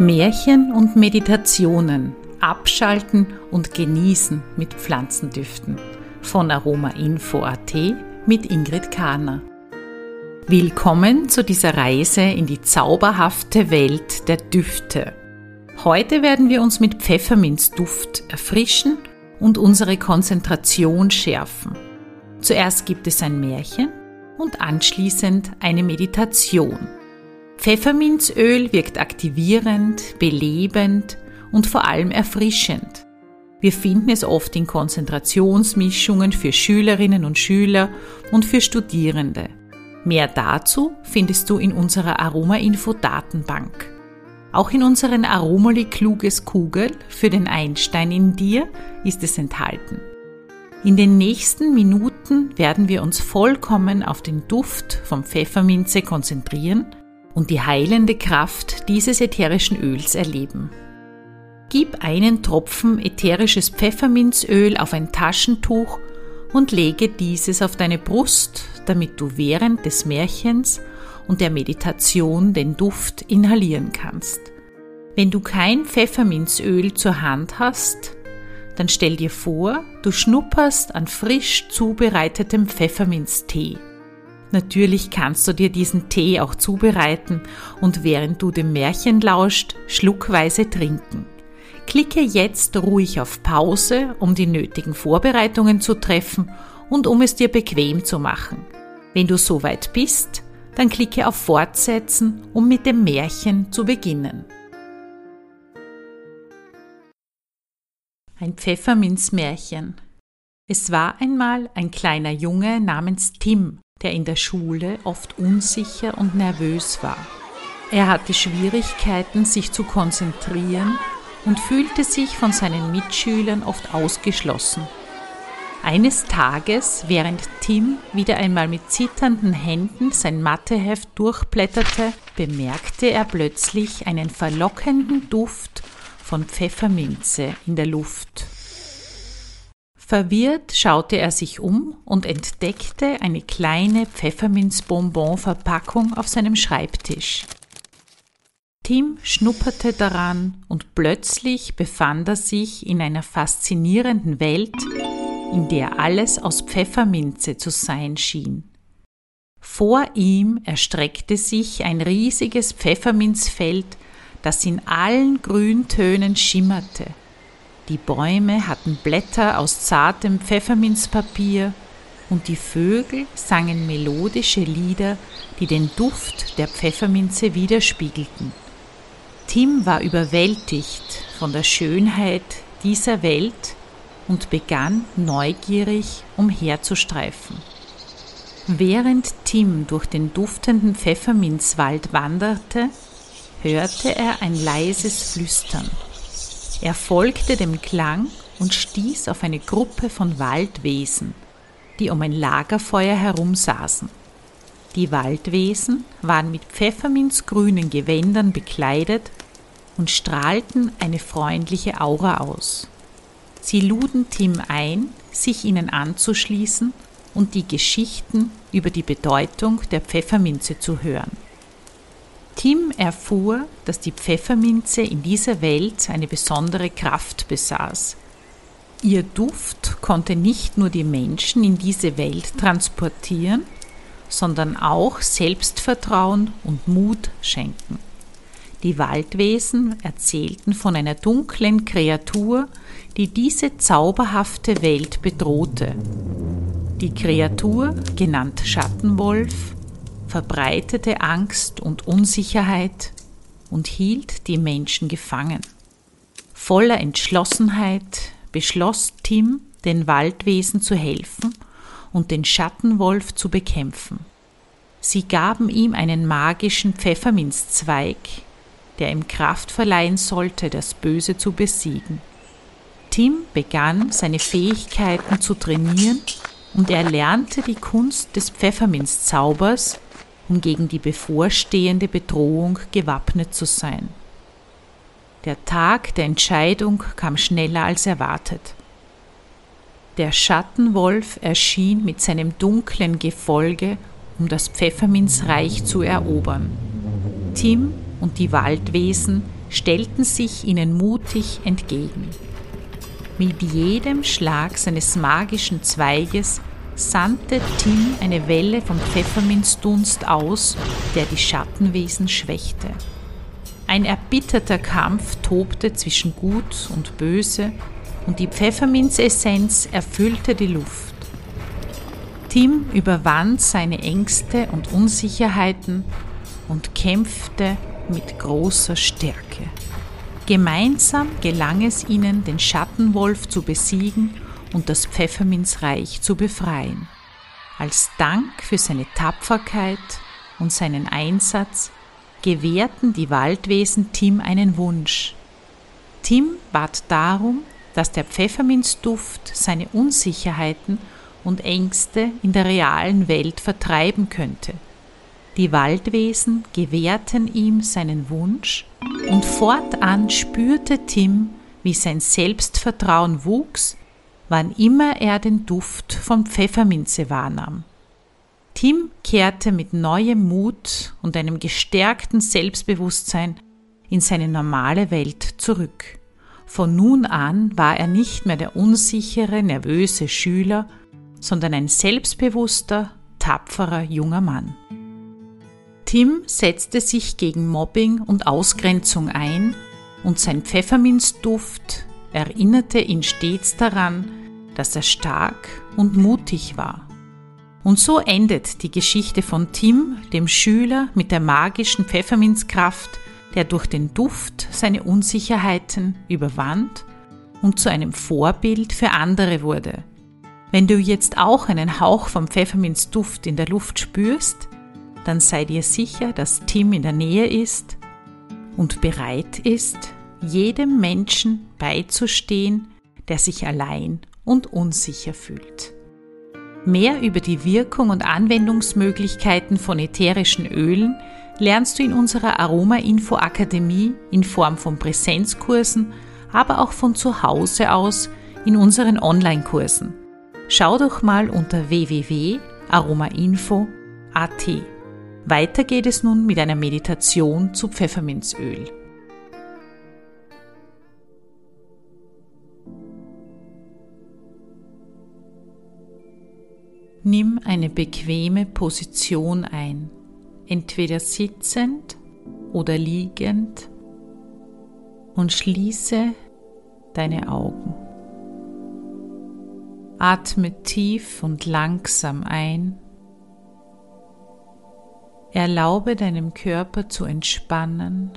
Märchen und Meditationen abschalten und genießen mit Pflanzendüften von Aromainfo.at mit Ingrid Kahner. Willkommen zu dieser Reise in die zauberhafte Welt der Düfte. Heute werden wir uns mit Pfefferminzduft erfrischen und unsere Konzentration schärfen. Zuerst gibt es ein Märchen und anschließend eine Meditation. Pfefferminzöl wirkt aktivierend, belebend und vor allem erfrischend. Wir finden es oft in Konzentrationsmischungen für Schülerinnen und Schüler und für Studierende. Mehr dazu findest du in unserer Aroma-Info-Datenbank. Auch in unseren Aromoli Kluges Kugel für den Einstein in dir ist es enthalten. In den nächsten Minuten werden wir uns vollkommen auf den Duft vom Pfefferminze konzentrieren und die heilende Kraft dieses ätherischen Öls erleben. Gib einen Tropfen ätherisches Pfefferminzöl auf ein Taschentuch und lege dieses auf deine Brust, damit du während des Märchens und der Meditation den Duft inhalieren kannst. Wenn du kein Pfefferminzöl zur Hand hast, dann stell dir vor, du schnupperst an frisch zubereitetem Pfefferminztee. Natürlich kannst du dir diesen Tee auch zubereiten und während du dem Märchen lauscht, schluckweise trinken. Klicke jetzt ruhig auf Pause, um die nötigen Vorbereitungen zu treffen und um es dir bequem zu machen. Wenn du soweit bist, dann klicke auf Fortsetzen, um mit dem Märchen zu beginnen. Ein Pfefferminzmärchen. Es war einmal ein kleiner Junge namens Tim, der in der Schule oft unsicher und nervös war. Er hatte Schwierigkeiten, sich zu konzentrieren und fühlte sich von seinen Mitschülern oft ausgeschlossen. Eines Tages, während Tim wieder einmal mit zitternden Händen sein Matheheft durchblätterte, bemerkte er plötzlich einen verlockenden Duft von Pfefferminze in der Luft. Verwirrt schaute er sich um und entdeckte eine kleine Pfefferminzbonbon-Verpackung auf seinem Schreibtisch. Tim schnupperte daran und plötzlich befand er sich in einer faszinierenden Welt, in der alles aus Pfefferminze zu sein schien. Vor ihm erstreckte sich ein riesiges Pfefferminzfeld, das in allen Grüntönen schimmerte. Die Bäume hatten Blätter aus zartem Pfefferminzpapier und die Vögel sangen melodische Lieder, die den Duft der Pfefferminze widerspiegelten. Tim war überwältigt von der Schönheit dieser Welt und begann neugierig umherzustreifen. Während Tim durch den duftenden Pfefferminzwald wanderte, hörte er ein leises Flüstern. Er folgte dem Klang und stieß auf eine Gruppe von Waldwesen, die um ein Lagerfeuer herum saßen. Die Waldwesen waren mit pfefferminzgrünen Gewändern bekleidet und strahlten eine freundliche Aura aus. Sie luden Tim ein, sich ihnen anzuschließen und die Geschichten über die Bedeutung der Pfefferminze zu hören. Tim erfuhr, dass die Pfefferminze in dieser Welt eine besondere Kraft besaß. Ihr Duft konnte nicht nur die Menschen in diese Welt transportieren, sondern auch Selbstvertrauen und Mut schenken. Die Waldwesen erzählten von einer dunklen Kreatur, die diese zauberhafte Welt bedrohte. Die Kreatur, genannt Schattenwolf, verbreitete Angst und Unsicherheit und hielt die Menschen gefangen. Voller Entschlossenheit beschloss Tim, den Waldwesen zu helfen und den Schattenwolf zu bekämpfen. Sie gaben ihm einen magischen Pfefferminzzweig, der ihm Kraft verleihen sollte, das Böse zu besiegen. Tim begann seine Fähigkeiten zu trainieren und er lernte die Kunst des Pfefferminzzaubers um gegen die bevorstehende Bedrohung gewappnet zu sein. Der Tag der Entscheidung kam schneller als erwartet. Der Schattenwolf erschien mit seinem dunklen Gefolge, um das Pfefferminzreich zu erobern. Tim und die Waldwesen stellten sich ihnen mutig entgegen. Mit jedem Schlag seines magischen Zweiges sandte Tim eine Welle von Pfefferminzdunst aus, der die Schattenwesen schwächte. Ein erbitterter Kampf tobte zwischen Gut und Böse und die Pfefferminzessenz erfüllte die Luft. Tim überwand seine Ängste und Unsicherheiten und kämpfte mit großer Stärke. Gemeinsam gelang es ihnen, den Schattenwolf zu besiegen und das Pfefferminzreich zu befreien. Als Dank für seine Tapferkeit und seinen Einsatz gewährten die Waldwesen Tim einen Wunsch. Tim bat darum, dass der Pfefferminzduft seine Unsicherheiten und Ängste in der realen Welt vertreiben könnte. Die Waldwesen gewährten ihm seinen Wunsch und fortan spürte Tim, wie sein Selbstvertrauen wuchs, wann immer er den Duft von Pfefferminze wahrnahm. Tim kehrte mit neuem Mut und einem gestärkten Selbstbewusstsein in seine normale Welt zurück. Von nun an war er nicht mehr der unsichere, nervöse Schüler, sondern ein selbstbewusster, tapferer junger Mann. Tim setzte sich gegen Mobbing und Ausgrenzung ein und sein Pfefferminzduft erinnerte ihn stets daran, dass er stark und mutig war. Und so endet die Geschichte von Tim, dem Schüler mit der magischen Pfefferminzkraft, der durch den Duft seine Unsicherheiten überwand und zu einem Vorbild für andere wurde. Wenn du jetzt auch einen Hauch vom Pfefferminzduft in der Luft spürst, dann sei dir sicher, dass Tim in der Nähe ist und bereit ist, jedem Menschen beizustehen, der sich allein und unsicher fühlt. Mehr über die Wirkung und Anwendungsmöglichkeiten von ätherischen Ölen lernst du in unserer Aroma Info Akademie in Form von Präsenzkursen, aber auch von zu Hause aus in unseren Online-Kursen. Schau doch mal unter www.aromainfo.at. Weiter geht es nun mit einer Meditation zu Pfefferminzöl. Nimm eine bequeme Position ein, entweder sitzend oder liegend und schließe deine Augen. Atme tief und langsam ein. Erlaube deinem Körper zu entspannen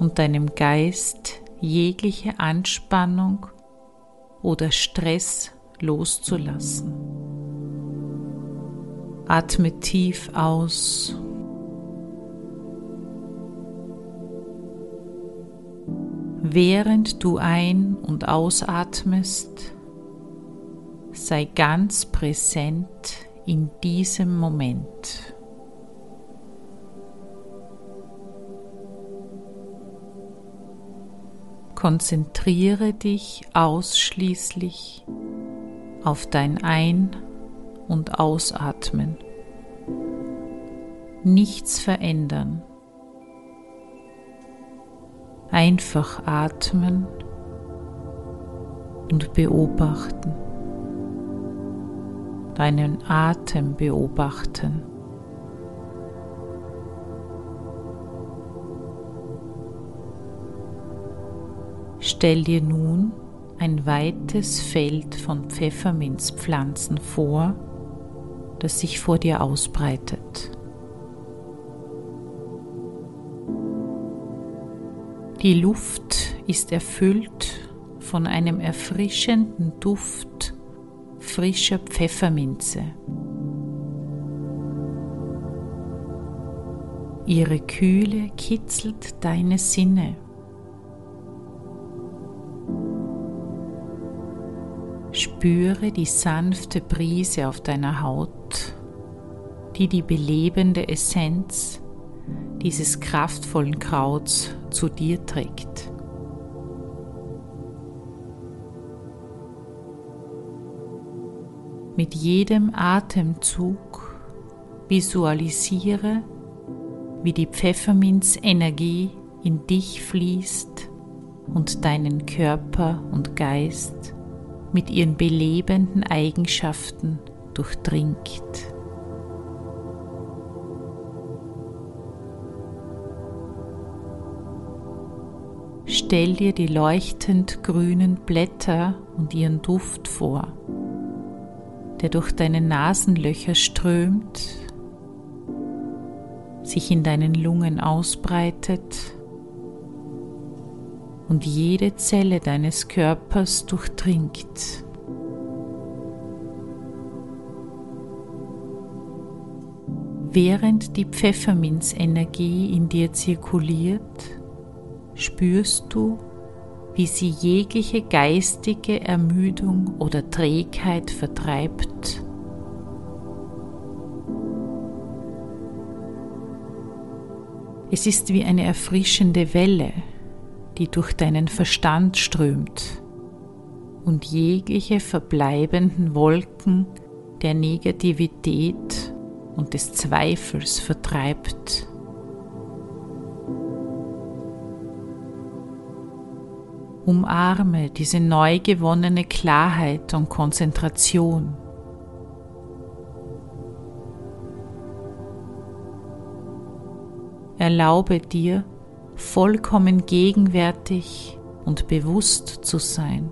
und deinem Geist jegliche Anspannung oder Stress loszulassen. Atme tief aus. Während du ein- und ausatmest, sei ganz präsent in diesem Moment. Konzentriere dich ausschließlich auf dein Ein- und Ausatmen. Nichts verändern. Einfach atmen und beobachten. Deinen Atem beobachten. Stell dir nun ein weites Feld von Pfefferminzpflanzen vor, das sich vor dir ausbreitet. Die Luft ist erfüllt von einem erfrischenden Duft frischer Pfefferminze. Ihre Kühle kitzelt deine Sinne. Spüre die sanfte Brise auf deiner Haut, die die belebende Essenz dieses kraftvollen Krauts zu dir trägt. Mit jedem Atemzug visualisiere, wie die Pfefferminzenergie in dich fließt und deinen Körper und Geist mit ihren belebenden Eigenschaften durchdringt. Stell dir die leuchtend grünen Blätter und ihren Duft vor, der durch deine Nasenlöcher strömt, sich in deinen Lungen ausbreitet und jede Zelle deines Körpers durchdringt. Während die Pfefferminzenergie in dir zirkuliert, spürst du, wie sie jegliche geistige Ermüdung oder Trägheit vertreibt. Es ist wie eine erfrischende Welle, die durch deinen Verstand strömt und jegliche verbleibenden Wolken der Negativität und des Zweifels vertreibt. Umarme diese neu gewonnene Klarheit und Konzentration. Erlaube dir, vollkommen gegenwärtig und bewusst zu sein.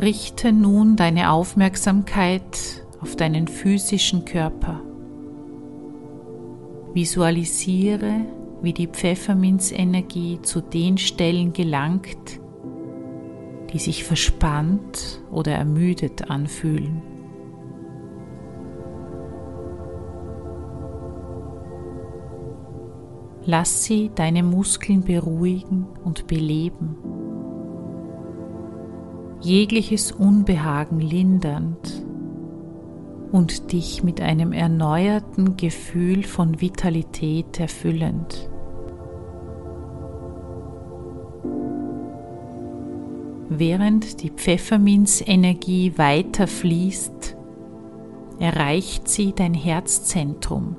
Richte nun deine Aufmerksamkeit auf deinen physischen Körper. Visualisiere, wie die Pfefferminzenergie zu den Stellen gelangt, die sich verspannt oder ermüdet anfühlen. Lass sie deine Muskeln beruhigen und beleben, jegliches Unbehagen lindernd und dich mit einem erneuerten Gefühl von Vitalität erfüllend. Während die Pfefferminzenergie weiter fließt, erreicht sie dein Herzzentrum.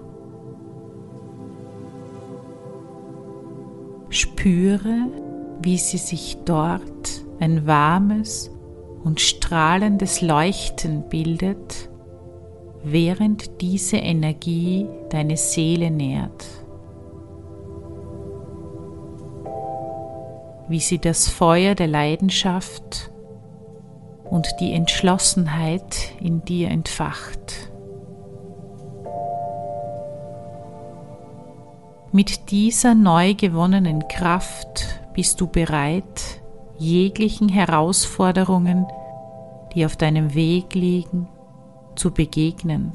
Spüre, wie sie sich dort ein warmes und strahlendes Leuchten bildet während diese Energie deine Seele nährt. Wie sie das Feuer der Leidenschaft und die Entschlossenheit in dir entfacht. Mit dieser neu gewonnenen Kraft bist du bereit, jeglichen Herausforderungen, die auf deinem Weg liegen, zu begegnen.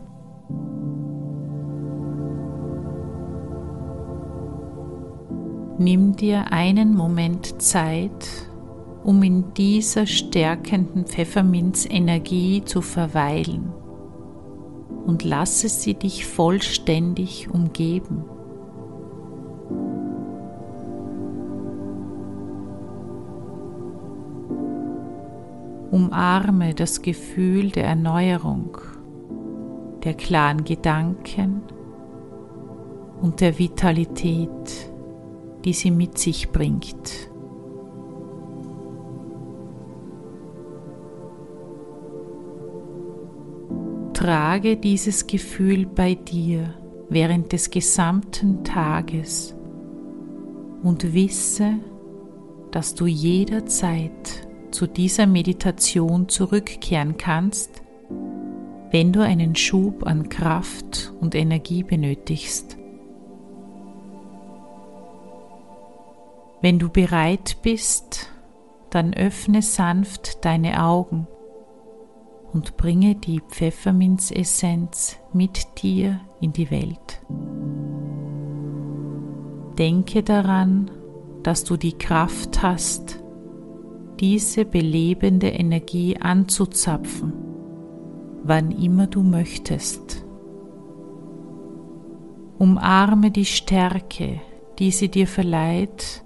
Nimm dir einen Moment Zeit, um in dieser stärkenden Pfefferminzenergie zu verweilen und lasse sie dich vollständig umgeben. Umarme das Gefühl der Erneuerung, der klaren Gedanken und der Vitalität, die sie mit sich bringt. Trage dieses Gefühl bei dir während des gesamten Tages und wisse, dass du jederzeit zu dieser Meditation zurückkehren kannst, wenn du einen Schub an Kraft und Energie benötigst. Wenn du bereit bist, dann öffne sanft deine Augen und bringe die Pfefferminzessenz mit dir in die Welt. Denke daran, dass du die Kraft hast, diese belebende Energie anzuzapfen, wann immer du möchtest. Umarme die Stärke, die sie dir verleiht,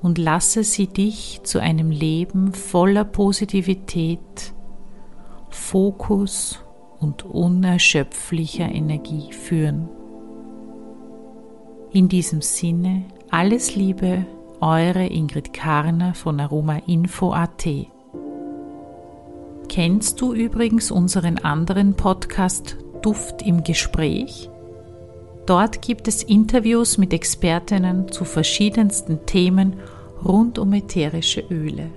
und lasse sie dich zu einem Leben voller Positivität, Fokus und unerschöpflicher Energie führen. In diesem Sinne alles Liebe, eure Ingrid Karner von aromainfo.at. Kennst du übrigens unseren anderen Podcast Duft im Gespräch? Dort gibt es Interviews mit Expertinnen zu verschiedensten Themen rund um ätherische Öle.